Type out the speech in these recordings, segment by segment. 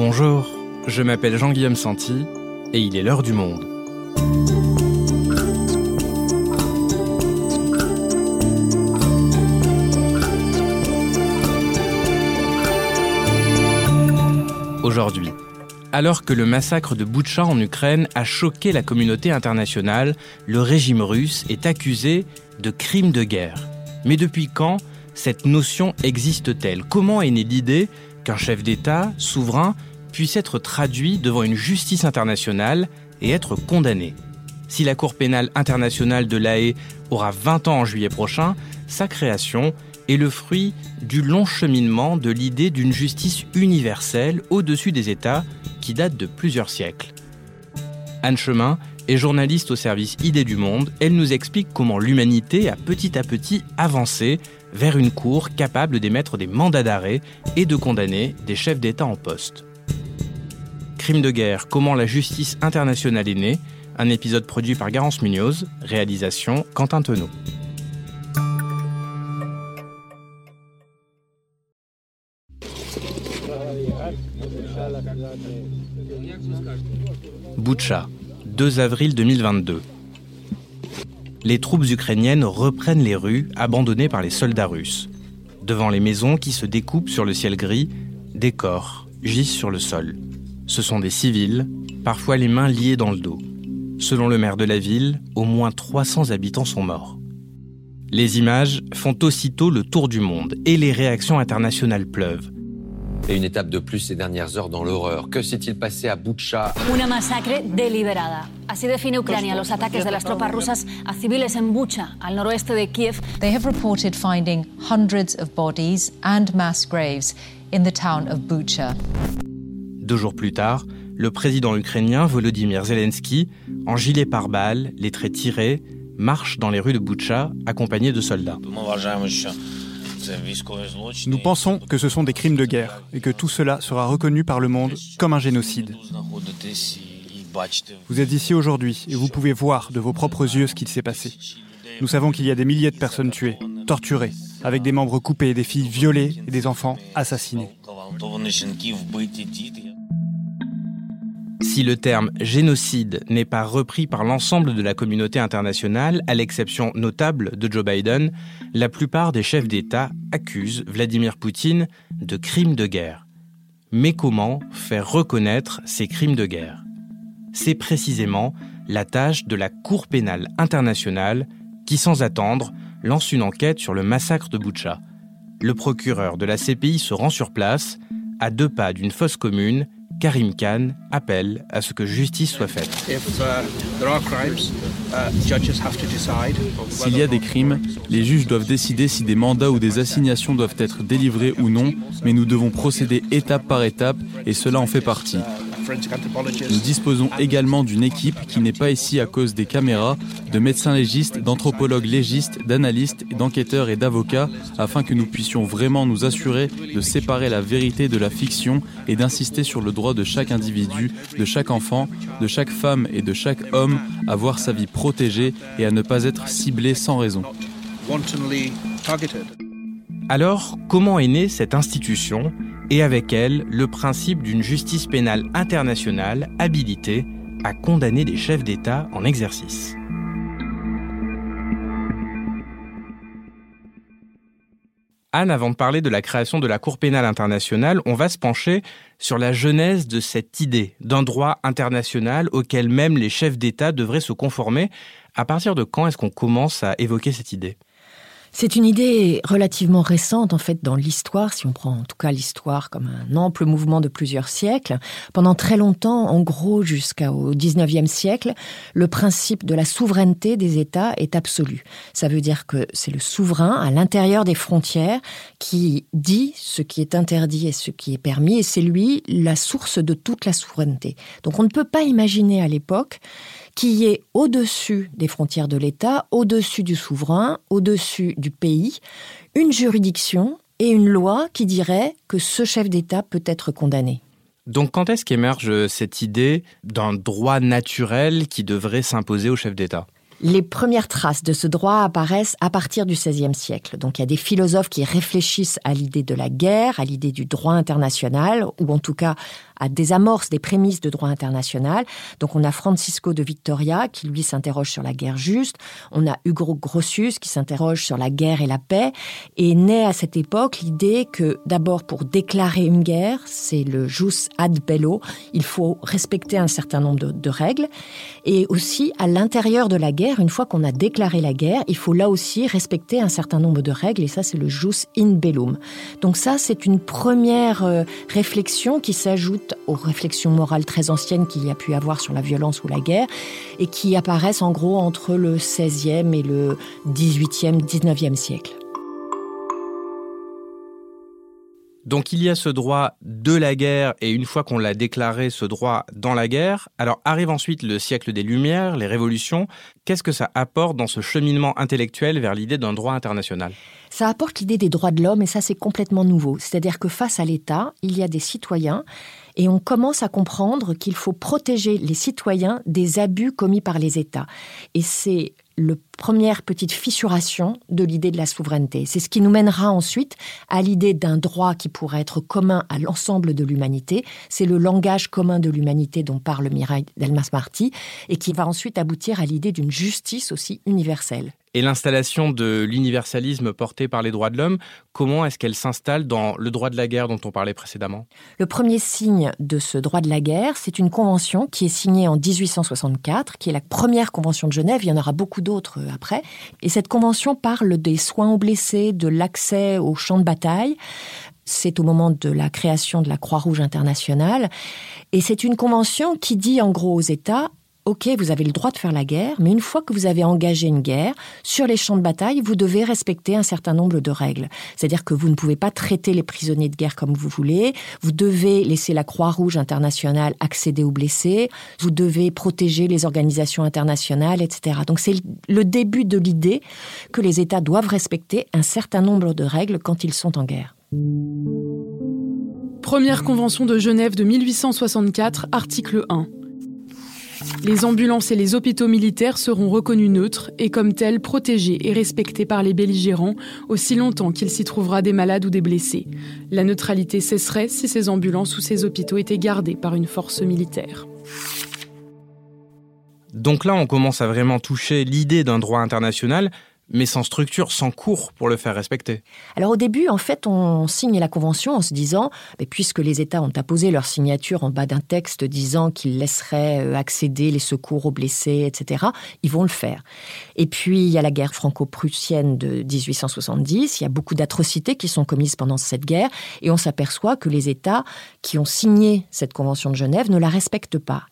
Bonjour, je m'appelle Jean-Guillaume Santi et il est l'heure du monde. Aujourd'hui, alors que le massacre de Boutcha en Ukraine a choqué la communauté internationale, le régime russe est accusé de crimes de guerre. Mais depuis quand cette notion existe-t-elle? Comment est née l'idée chef d'État souverain puisse être traduit devant une justice internationale et être condamné Si la Cour pénale internationale de l'AE aura 20 ans en juillet prochain, sa création est le fruit du long cheminement de l'idée d'une justice universelle au-dessus des États qui date de plusieurs siècles. Anne Chemin est journaliste au service Idées du Monde. Elle nous explique comment l'humanité a petit à petit avancé vers une cour capable d'émettre des mandats d'arrêt et de condamner des chefs d'État en poste. Crime de guerre, comment la justice internationale est née, un épisode produit par Garance Munoz, réalisation Quentin Tenot. Boucha, 2 avril 2022. Les troupes ukrainiennes reprennent les rues abandonnées par les soldats russes. Devant les maisons qui se découpent sur le ciel gris, des corps gisent sur le sol. Ce sont des civils, parfois les mains liées dans le dos. Selon le maire de la ville, au moins 300 habitants sont morts. Les images font aussitôt le tour du monde et les réactions internationales pleuvent. Et une étape de plus ces dernières heures dans l'horreur. Que s'est-il passé à Butcha Una masacre deliberada. Así define Ucrania los ataques de las tropas rusas a civiles en Bucha, al noroeste de Kiev. They have reported finding hundreds of bodies and mass graves in the town of Bucha. Deux jours plus tard, le président ukrainien Volodymyr Zelensky, en gilet pare-balles, les traits tirés, marche dans les rues de Bucha accompagné de soldats. Nous pensons que ce sont des crimes de guerre et que tout cela sera reconnu par le monde comme un génocide. Vous êtes ici aujourd'hui et vous pouvez voir de vos propres yeux ce qu'il s'est passé. Nous savons qu'il y a des milliers de personnes tuées, torturées, avec des membres coupés, des filles violées et des enfants assassinés. Si le terme génocide n'est pas repris par l'ensemble de la communauté internationale, à l'exception notable de Joe Biden, la plupart des chefs d'État accusent Vladimir Poutine de crimes de guerre. Mais comment faire reconnaître ces crimes de guerre? C'est précisément la tâche de la Cour pénale internationale qui, sans attendre, lance une enquête sur le massacre de Boucha. Le procureur de la CPI se rend sur place, à deux pas d'une fosse commune, Karim Khan appelle à ce que justice soit faite. S'il y a des crimes, les juges doivent décider si des mandats ou des assignations doivent être délivrés ou non, mais nous devons procéder étape par étape et cela en fait partie. Nous disposons également d'une équipe qui n'est pas ici à cause des caméras, de médecins légistes, d'anthropologues légistes, d'analystes, d'enquêteurs et d'avocats, afin que nous puissions vraiment nous assurer de séparer la vérité de la fiction et d'insister sur le droit de chaque individu, de chaque enfant, de chaque femme et de chaque homme à voir sa vie protégée et à ne pas être ciblé sans raison. Alors, comment est née cette institution? Et avec elle le principe d'une justice pénale internationale habilitée à condamner des chefs d'État en exercice Anne, avant de parler de la création de la Cour pénale internationale, on va se pencher sur la genèse de cette idée d'un droit international auquel même les chefs d'État devraient se conformer. À partir de quand est-ce qu'on commence à évoquer cette idée? C'est une idée relativement récente en fait dans l'histoire, si on prend en tout cas l'histoire comme un ample mouvement de plusieurs siècles. Pendant très longtemps, en gros jusqu'au XIXe siècle, le principe de la souveraineté des États est absolu. Ça veut dire que c'est le souverain à l'intérieur des frontières qui dit ce qui est interdit et ce qui est permis, et c'est lui la source de toute la souveraineté. Donc on ne peut pas imaginer à l'époque qui est au-dessus des frontières de l'État, au-dessus du souverain, au-dessus du pays, une juridiction et une loi qui dirait que ce chef d'État peut être condamné. Donc quand est-ce qu'émerge cette idée d'un droit naturel qui devrait s'imposer au chef d'État? Les premières traces de ce droit apparaissent à partir du XVIe siècle. Donc il y a des philosophes qui réfléchissent à l'idée de la guerre, à l'idée du droit international, ou en tout cas à des amorces, des prémices de droit international. Donc on a Francisco de Victoria qui lui s'interroge sur la guerre juste, on a Hugo Grotius qui s'interroge sur la guerre et la paix, et naît à cette époque l'idée que d'abord pour déclarer une guerre, c'est le jus ad bello, il faut respecter un certain nombre de, de règles, et aussi à l'intérieur de la guerre, une fois qu'on a déclaré la guerre, il faut là aussi respecter un certain nombre de règles, et ça c'est le jus in bellum. Donc ça c'est une première euh, réflexion qui s'ajoute aux réflexions morales très anciennes qu'il y a pu avoir sur la violence ou la guerre, et qui apparaissent en gros entre le 16e et le 18e, 19e siècle. Donc il y a ce droit de la guerre, et une fois qu'on l'a déclaré, ce droit dans la guerre, alors arrive ensuite le siècle des Lumières, les révolutions. Qu'est-ce que ça apporte dans ce cheminement intellectuel vers l'idée d'un droit international? Ça apporte l'idée des droits de l'homme, et ça c'est complètement nouveau. C'est-à-dire que face à l'État, il y a des citoyens et on commence à comprendre qu'il faut protéger les citoyens des abus commis par les États. Et c'est la première petite fissuration de l'idée de la souveraineté. C'est ce qui nous mènera ensuite à l'idée d'un droit qui pourrait être commun à l'ensemble de l'humanité. C'est le langage commun de l'humanité dont parle Mireille Delmas-Marty et qui va ensuite aboutir à l'idée d'une justice aussi universelle. Et l'installation de l'universalisme porté par les droits de l'homme, comment est-ce qu'elle s'installe dans le droit de la guerre dont on parlait précédemment? Le premier signe de ce droit de la guerre, c'est une convention qui est signée en 1864, qui est la première convention de Genève, il y en aura beaucoup d'autres après. Et cette convention parle des soins aux blessés, de l'accès aux champs de bataille. C'est au moment de la création de la Croix-Rouge internationale. Et c'est une convention qui dit en gros aux États, OK, vous avez le droit de faire la guerre, mais une fois que vous avez engagé une guerre, sur les champs de bataille, vous devez respecter un certain nombre de règles. C'est-à-dire que vous ne pouvez pas traiter les prisonniers de guerre comme vous voulez, vous devez laisser la Croix-Rouge internationale accéder aux blessés, vous devez protéger les organisations internationales, etc. Donc c'est le début de l'idée que les États doivent respecter un certain nombre de règles quand ils sont en guerre. Première convention de Genève de 1864, article 1. Les ambulances et les hôpitaux militaires seront reconnus neutres et comme tels protégés et respectés par les belligérants aussi longtemps qu'il s'y trouvera des malades ou des blessés. La neutralité cesserait si ces ambulances ou ces hôpitaux étaient gardés par une force militaire. Donc là, on commence à vraiment toucher l'idée d'un droit international, mais sans structure, sans cours pour le faire respecter. Alors au début, en fait, on signe la convention en se disant, mais puisque les États ont apposé leur signature en bas d'un texte disant qu'ils laisseraient euh, accéder les secours aux blessés, etc., ils vont le faire. Et puis, il y a la guerre franco-prussienne de 1870, il y a beaucoup d'atrocités qui sont commises pendant cette guerre, et on s'aperçoit que les États qui ont signé cette convention de Genève ne la respectent pas.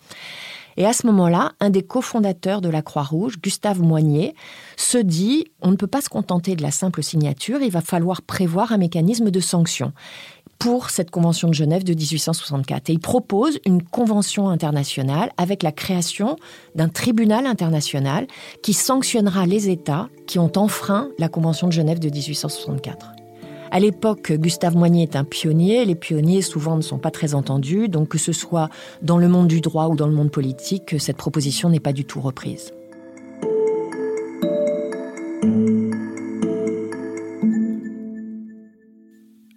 Et à ce moment-là, un des cofondateurs de la Croix-Rouge, Gustave Moignet, se dit on ne peut pas se contenter de la simple signature, il va falloir prévoir un mécanisme de sanction pour cette convention de Genève de 1864. Et il propose une convention internationale avec la création d'un tribunal international qui sanctionnera les États qui ont enfreint la convention de Genève de 1864. À l'époque, Gustave Moignet est un pionnier. Les pionniers, souvent, ne sont pas très entendus. Donc, que ce soit dans le monde du droit ou dans le monde politique, cette proposition n'est pas du tout reprise.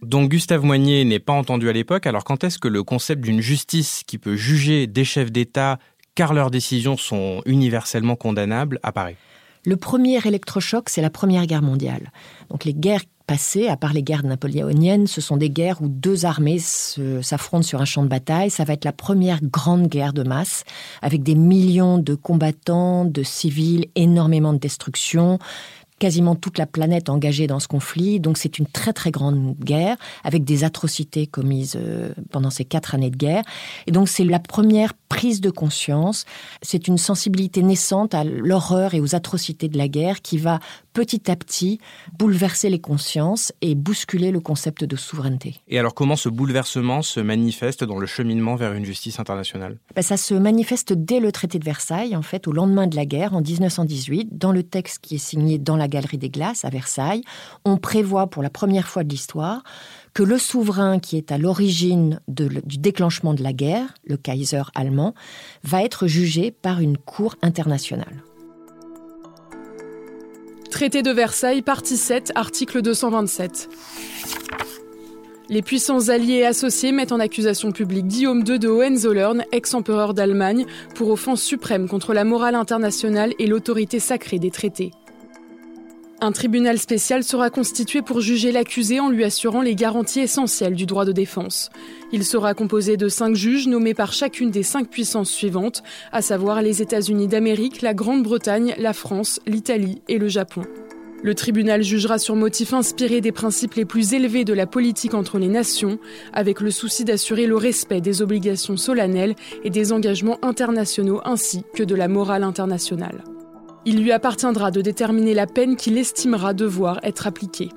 Donc Gustave Moignet n'est pas entendu à l'époque, alors quand est-ce que le concept d'une justice qui peut juger des chefs d'État car leurs décisions sont universellement condamnables apparaît? Le premier électrochoc, c'est la Première Guerre mondiale. Donc les guerres passées, à part les guerres napoléoniennes, ce sont des guerres où deux armées s'affrontent sur un champ de bataille. Ça va être la première grande guerre de masse, avec des millions de combattants, de civils, énormément de destruction quasiment toute la planète engagée dans ce conflit. Donc c'est une très très grande guerre avec des atrocités commises euh, pendant ces quatre années de guerre. Et donc c'est la première prise de conscience. C'est une sensibilité naissante à l'horreur et aux atrocités de la guerre qui va petit à petit bouleverser les consciences et bousculer le concept de souveraineté. Et alors comment ce bouleversement se manifeste dans le cheminement vers une justice internationale? Ben, Ça se manifeste dès le traité de Versailles, en fait, au lendemain de la guerre, en 1918, dans le texte qui est signé dans la Galerie des Glaces à Versailles. On prévoit pour la première fois de l'histoire que le souverain qui est à l'origine du déclenchement de la guerre, le Kaiser allemand, va être jugé par une cour internationale. Traité de Versailles, partie 7, article 227. Les puissants alliés et associés mettent en accusation publique Guillaume II de Hohenzollern, ex-empereur d'Allemagne, pour offense suprême contre la morale internationale et l'autorité sacrée des traités. Un tribunal spécial sera constitué pour juger l'accusé en lui assurant les garanties essentielles du droit de défense. Il sera composé de cinq juges nommés par chacune des cinq puissances suivantes, à savoir les États-Unis d'Amérique, la Grande-Bretagne, la France, l'Italie et le Japon. Le tribunal jugera sur motif inspiré des principes les plus élevés de la politique entre les nations, avec le souci d'assurer le respect des obligations solennelles et des engagements internationaux ainsi que de la morale internationale. Il lui appartiendra de déterminer la peine qu'il estimera devoir être appliquée.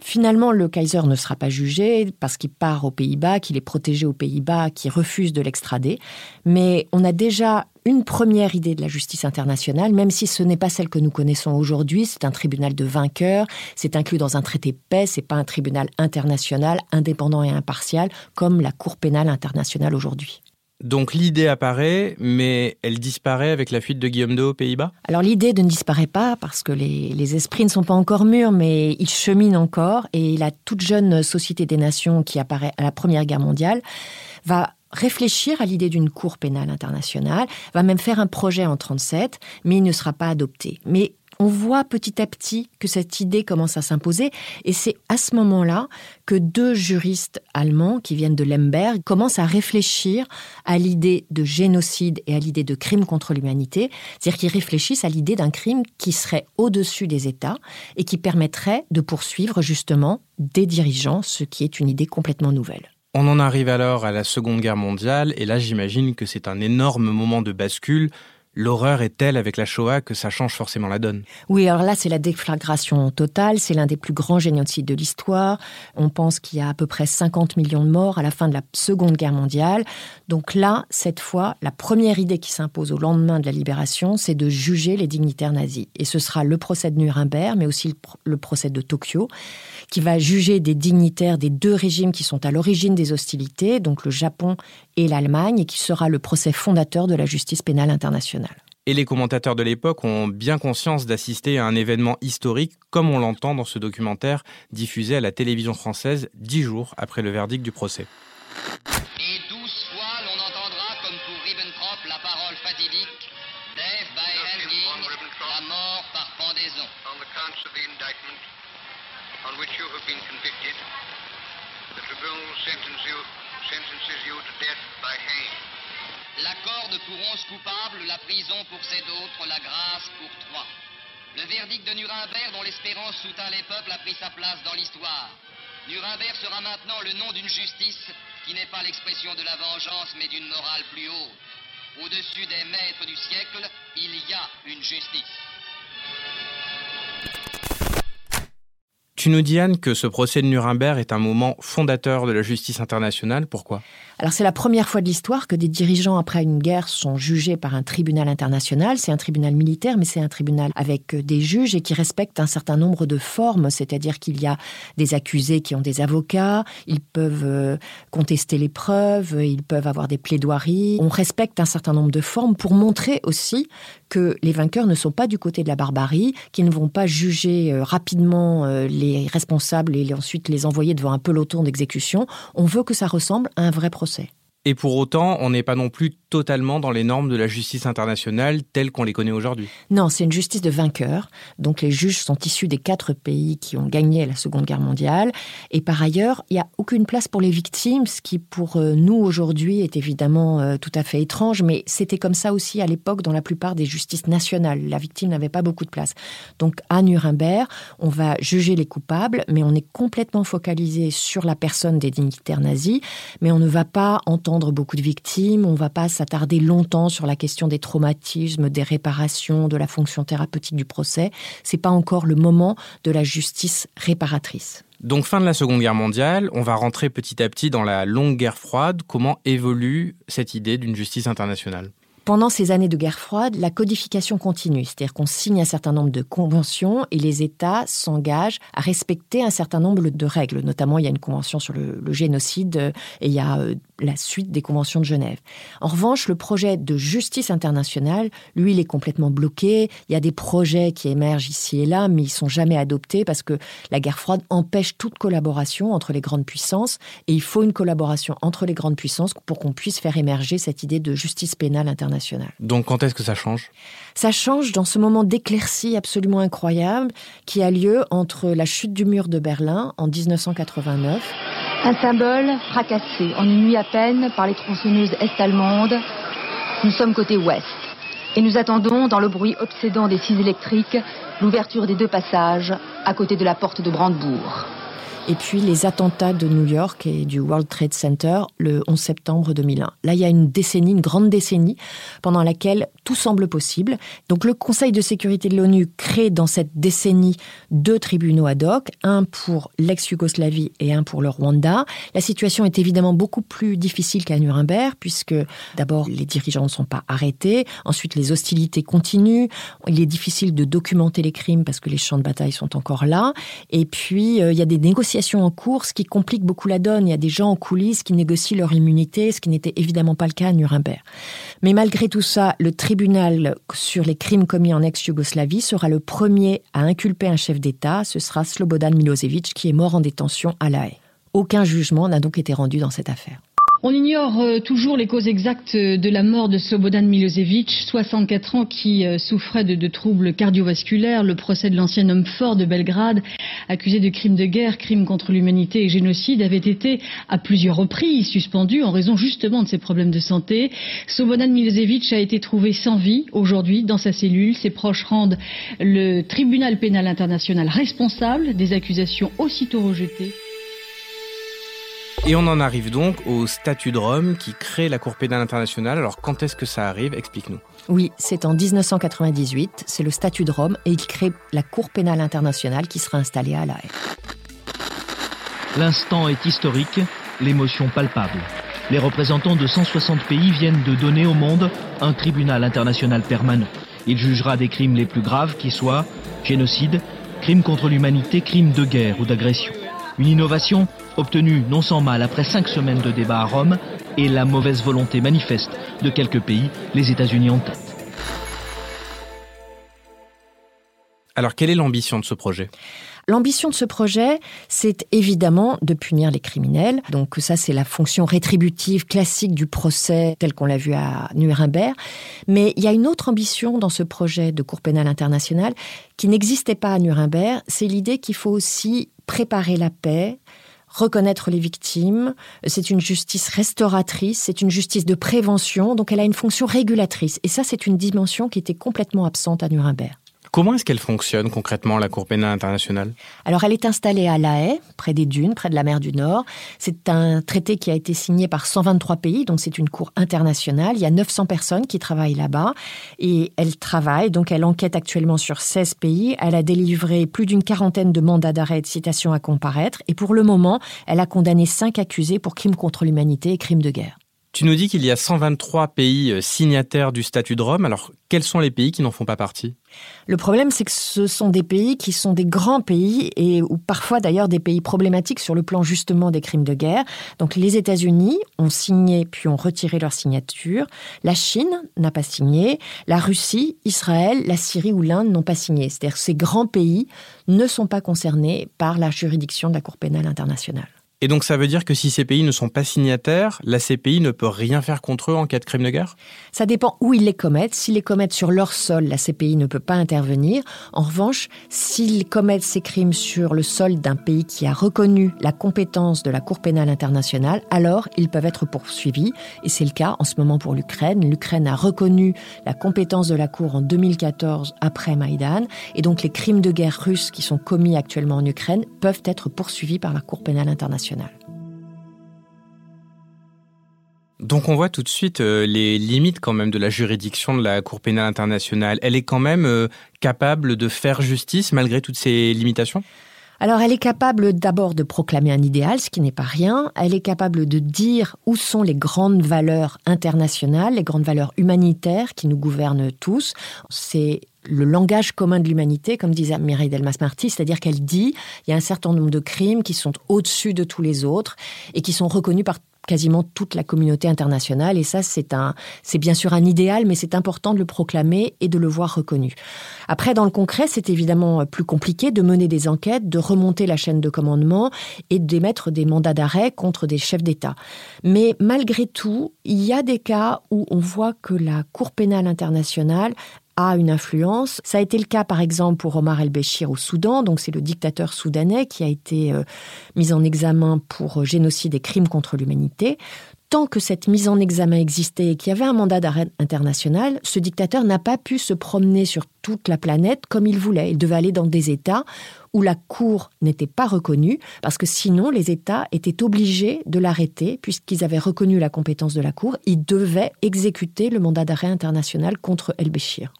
Finalement, le Kaiser ne sera pas jugé parce qu'il part aux Pays-Bas, qu'il est protégé aux Pays-Bas, qu'il refuse de l'extrader. Mais on a déjà une première idée de la justice internationale, même si ce n'est pas celle que nous connaissons aujourd'hui. C'est un tribunal de vainqueurs, c'est inclus dans un traité de paix, c'est pas un tribunal international indépendant et impartial comme la Cour pénale internationale aujourd'hui. Donc l'idée apparaît, mais elle disparaît avec la fuite de Guillaume II aux Pays-Bas? Alors l'idée ne disparaît pas parce que les, esprits ne sont pas encore mûrs, mais ils cheminent encore et la toute jeune Société des Nations qui apparaît à la Première Guerre mondiale va réfléchir à l'idée d'une Cour pénale internationale, va même faire un projet en 37, mais il ne sera pas adopté. Mais on voit petit à petit que cette idée commence à s'imposer et c'est à ce moment-là que deux juristes allemands qui viennent de Lemberg commencent à réfléchir à l'idée de génocide et à l'idée de crime contre l'humanité, c'est-à-dire qu'ils réfléchissent à l'idée d'un crime qui serait au-dessus des États et qui permettrait de poursuivre justement des dirigeants, ce qui est une idée complètement nouvelle. On en arrive alors à la Seconde Guerre mondiale et là j'imagine que c'est un énorme moment de bascule L'horreur est telle avec la Shoah que ça change forcément la donne. Oui, alors là, c'est la déflagration totale. C'est l'un des plus grands génocides de l'histoire. On pense qu'il y a à peu près 50 millions de morts à la fin de la Seconde Guerre mondiale. Donc là, cette fois, la première idée qui s'impose au lendemain de la libération, c'est de juger les dignitaires nazis. Et ce sera le procès de Nuremberg, mais aussi le procès de Tokyo, qui va juger des dignitaires des deux régimes qui sont à l'origine des hostilités, donc le Japon et l'Allemagne, et qui sera le procès fondateur de la justice pénale internationale. Et les commentateurs de l'époque ont bien conscience d'assister à un événement historique comme on l'entend dans ce documentaire diffusé à la télévision française dix jours après le verdict du procès. Et douze fois l'on entendra comme pour Ribbentrop la parole fatidique Death by hanging, la mort par pendaison. On the counts of the indictment on which you have been convicted, the tribunal sentence you, sentences you to death by hanging. La corde pour onze coupables, la prison pour ces d'autres, la grâce pour trois. Le verdict de Nuremberg, dont l'espérance soutint les peuples, a pris sa place dans l'histoire. Nuremberg sera maintenant le nom d'une justice qui n'est pas l'expression de la vengeance, mais d'une morale plus haute. Au-dessus des maîtres du siècle, il y a une justice. Tu nous dis, Anne, que ce procès de Nuremberg est un moment fondateur de la justice internationale. Pourquoi? Alors c'est la première fois de l'histoire que des dirigeants après une guerre sont jugés par un tribunal international. C'est un tribunal militaire, mais c'est un tribunal avec des juges et qui respecte un certain nombre de formes, c'est-à-dire qu'il y a des accusés qui ont des avocats, ils peuvent euh, contester les preuves, ils peuvent avoir des plaidoiries. On respecte un certain nombre de formes pour montrer aussi que les vainqueurs ne sont pas du côté de la barbarie, qu'ils ne vont pas juger euh, rapidement les responsables et ensuite les envoyer devant un peloton d'exécution. On veut que ça ressemble à un vrai procès et pour autant, on n'est pas non plus totalement dans les normes de la justice internationale telles qu'on les connaît aujourd'hui. Non, c'est une justice de vainqueurs. Donc les juges sont issus des quatre pays qui ont gagné la Seconde Guerre mondiale. Et par ailleurs, il n'y a aucune place pour les victimes, ce qui pour euh, nous aujourd'hui est évidemment euh, tout à fait étrange, mais c'était comme ça aussi à l'époque dans la plupart des justices nationales. La victime n'avait pas beaucoup de place. Donc à Nuremberg, on va juger les coupables, mais on est complètement focalisé sur la personne des dignitaires nazis, mais on ne va pas entendre beaucoup de victimes, on ne va pas s'attarder longtemps sur la question des traumatismes, des réparations, de la fonction thérapeutique du procès. C'est pas encore le moment de la justice réparatrice. Donc fin de la Seconde Guerre mondiale, on va rentrer petit à petit dans la longue guerre froide. Comment évolue cette idée d'une justice internationale? Pendant ces années de guerre froide, la codification continue, c'est-à-dire qu'on signe un certain nombre de conventions et les États s'engagent à respecter un certain nombre de règles. Notamment, il y a une convention sur le, génocide et il y a euh, la suite des conventions de Genève. En revanche, le projet de justice internationale, lui, il est complètement bloqué. Il y a des projets qui émergent ici et là, mais ils sont jamais adoptés parce que la guerre froide empêche toute collaboration entre les grandes puissances et il faut une collaboration entre les grandes puissances pour qu'on puisse faire émerger cette idée de justice pénale internationale. Donc quand est-ce que ça change? Ça change dans ce moment d'éclaircie absolument incroyable qui a lieu entre la chute du mur de Berlin en 1989 un symbole fracassé en une nuit à peine par les tronçonneuses est-allemandes. Nous sommes côté ouest et nous attendons, dans le bruit obsédant des scies électriques, l'ouverture des deux passages à côté de la porte de Brandebourg et puis les attentats de New York et du World Trade Center le 11 septembre 2001. Là, il y a une décennie, une grande décennie, pendant laquelle tout semble possible. Donc le Conseil de sécurité de l'ONU crée dans cette décennie deux tribunaux ad hoc, un pour l'ex-Yougoslavie et un pour le Rwanda. La situation est évidemment beaucoup plus difficile qu'à Nuremberg, puisque d'abord les dirigeants ne sont pas arrêtés, ensuite les hostilités continuent, il est difficile de documenter les crimes parce que les champs de bataille sont encore là, et puis euh, il y a des négociations en cours, ce qui complique beaucoup la donne. Il y a des gens en coulisses qui négocient leur immunité, ce qui n'était évidemment pas le cas à Nuremberg. Mais malgré tout ça, le tribunal sur les crimes commis en ex-Yougoslavie sera le premier à inculper un chef d'État. Ce sera Slobodan Milosevic qui est mort en détention à La Haye. Aucun jugement n'a donc été rendu dans cette affaire. On ignore euh, toujours les causes exactes de la mort de Slobodan Milosevic, 64 ans, qui euh, souffrait de, troubles cardiovasculaires. Le procès de l'ancien homme fort de Belgrade, accusé de crimes de guerre, crimes contre l'humanité et génocide, avait été à plusieurs reprises suspendu en raison justement de ses problèmes de santé. Slobodan Milosevic a été trouvé sans vie aujourd'hui dans sa cellule. Ses proches rendent le tribunal pénal international responsable des accusations aussitôt rejetées. Et on en arrive donc au statut de Rome qui crée la Cour pénale internationale. Alors quand est-ce que ça arrive? Explique-nous. Oui, c'est en 1998, c'est le statut de Rome et il crée la Cour pénale internationale qui sera installée à La Haye. L'instant est historique, l'émotion palpable. Les représentants de 160 pays viennent de donner au monde un tribunal international permanent. Il jugera des crimes les plus graves qui soient génocide, crimes contre l'humanité, crimes de guerre ou d'agression. Une innovation obtenue non sans mal après cinq semaines de débats à Rome et la mauvaise volonté manifeste de quelques pays, les États-Unis en tête. Alors quelle est l'ambition de ce projet? L'ambition de ce projet, c'est évidemment de punir les criminels. Donc ça, c'est la fonction rétributive classique du procès tel qu'on l'a vu à Nuremberg. Mais il y a une autre ambition dans ce projet de Cour pénale internationale qui n'existait pas à Nuremberg. C'est l'idée qu'il faut aussi préparer la paix, reconnaître les victimes. C'est une justice restauratrice, c'est une justice de prévention, donc elle a une fonction régulatrice. Et ça, c'est une dimension qui était complètement absente à Nuremberg. Comment est-ce qu'elle fonctionne concrètement, la Cour pénale internationale? Alors, elle est installée à La Haye, près des dunes, près de la mer du Nord. C'est un traité qui a été signé par 123 pays, donc c'est une cour internationale. Il y a 900 personnes qui travaillent là-bas et elle travaille, donc elle enquête actuellement sur 16 pays. Elle a délivré plus d'une quarantaine de mandats d'arrêt et de citation à comparaître et pour le moment, elle a condamné 5 accusés pour crimes contre l'humanité et crimes de guerre. Tu nous dis qu'il y a 123 pays euh, signataires du statut de Rome. Alors, quels sont les pays qui n'en font pas partie? Le problème, c'est que ce sont des pays qui sont des grands pays et ou parfois d'ailleurs des pays problématiques sur le plan justement des crimes de guerre. Donc, les États-Unis ont signé puis ont retiré leur signature. La Chine n'a pas signé. La Russie, Israël, la Syrie ou l'Inde n'ont pas signé. C'est-à-dire ces grands pays ne sont pas concernés par la juridiction de la Cour pénale internationale. Et donc ça veut dire que si ces pays ne sont pas signataires, la CPI ne peut rien faire contre eux en cas de crime de guerre? Ça dépend où ils les commettent. S'ils les commettent sur leur sol, la CPI ne peut pas intervenir. En revanche, s'ils commettent ces crimes sur le sol d'un pays qui a reconnu la compétence de la Cour pénale internationale, alors ils peuvent être poursuivis. Et c'est le cas en ce moment pour l'Ukraine. L'Ukraine a reconnu la compétence de la Cour en 2014 après Maïdan. Et donc les crimes de guerre russes qui sont commis actuellement en Ukraine peuvent être poursuivis par la Cour pénale internationale. Donc on voit tout de suite euh, les limites quand même de la juridiction de la Cour pénale internationale. Elle est quand même euh, capable de faire justice malgré toutes ces limitations? Alors elle est capable d'abord de proclamer un idéal, ce qui n'est pas rien. Elle est capable de dire où sont les grandes valeurs internationales, les grandes valeurs humanitaires qui nous gouvernent tous. C'est le langage commun de l'humanité, comme disait Mireille Delmas-Marty, c'est-à-dire qu'elle dit il y a un certain nombre de crimes qui sont au-dessus de tous les autres et qui sont reconnus par quasiment toute la communauté internationale. Et ça, c'est un, c'est bien sûr un idéal, mais c'est important de le proclamer et de le voir reconnu. Après, dans le concret, c'est évidemment plus compliqué de mener des enquêtes, de remonter la chaîne de commandement et d'émettre des mandats d'arrêt contre des chefs d'État. Mais malgré tout, il y a des cas où on voit que la Cour pénale internationale a une influence. Ça a été le cas, par exemple, pour Omar el-Béchir au Soudan. Donc, c'est le dictateur soudanais qui a été euh, mis en examen pour euh, génocide et crimes contre l'humanité. Tant que cette mise en examen existait et qu'il y avait un mandat d'arrêt international, ce dictateur n'a pas pu se promener sur toute la planète comme il voulait. Il devait aller dans des États où la Cour n'était pas reconnue, parce que sinon les États étaient obligés de l'arrêter, puisqu'ils avaient reconnu la compétence de la Cour. Ils devaient exécuter le mandat d'arrêt international contre El-Béchir.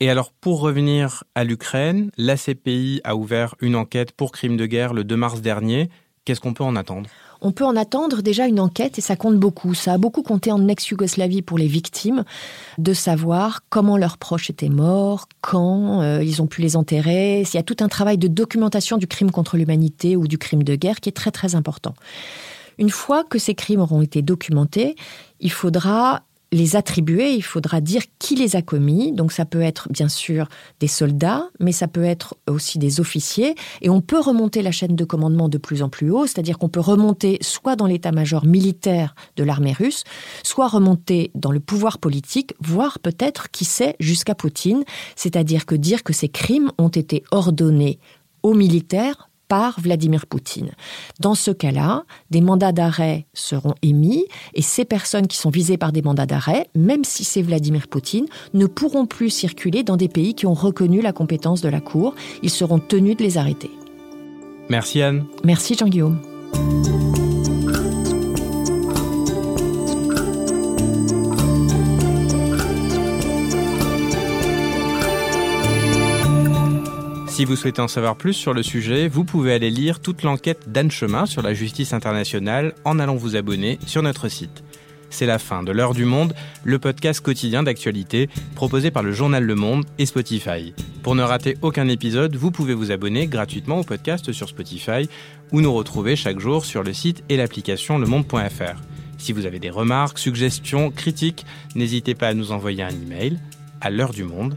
Et alors, pour revenir à l'Ukraine, la CPI a ouvert une enquête pour crimes de guerre le 2 mars dernier. Qu'est-ce qu'on peut en attendre? On peut en attendre déjà une enquête et ça compte beaucoup. Ça a beaucoup compté en ex-Yougoslavie pour les victimes de savoir comment leurs proches étaient morts, quand euh, ils ont pu les enterrer. Il y a tout un travail de documentation du crime contre l'humanité ou du crime de guerre qui est très très important. Une fois que ces crimes auront été documentés, il faudra les attribuer, il faudra dire qui les a commis. Donc ça peut être bien sûr des soldats, mais ça peut être aussi des officiers. Et on peut remonter la chaîne de commandement de plus en plus haut, c'est-à-dire qu'on peut remonter soit dans l'état-major militaire de l'armée russe, soit remonter dans le pouvoir politique, voire peut-être, qui sait, jusqu'à Poutine. C'est-à-dire que dire que ces crimes ont été ordonnés aux militaires par Vladimir Poutine. Dans ce cas-là, des mandats d'arrêt seront émis et ces personnes qui sont visées par des mandats d'arrêt, même si c'est Vladimir Poutine, ne pourront plus circuler dans des pays qui ont reconnu la compétence de la Cour. Ils seront tenus de les arrêter. Merci Anne. Merci Jean-Guillaume. Si vous souhaitez en savoir plus sur le sujet, vous pouvez aller lire toute l'enquête d'Anne Chemin sur la justice internationale en allant vous abonner sur notre site. C'est la fin de L'heure du monde, le podcast quotidien d'actualité proposé par le journal Le Monde et Spotify. Pour ne rater aucun épisode, vous pouvez vous abonner gratuitement au podcast sur Spotify ou nous retrouver chaque jour sur le site et l'application lemonde.fr. Si vous avez des remarques, suggestions, critiques, n'hésitez pas à nous envoyer un email à l'heure du monde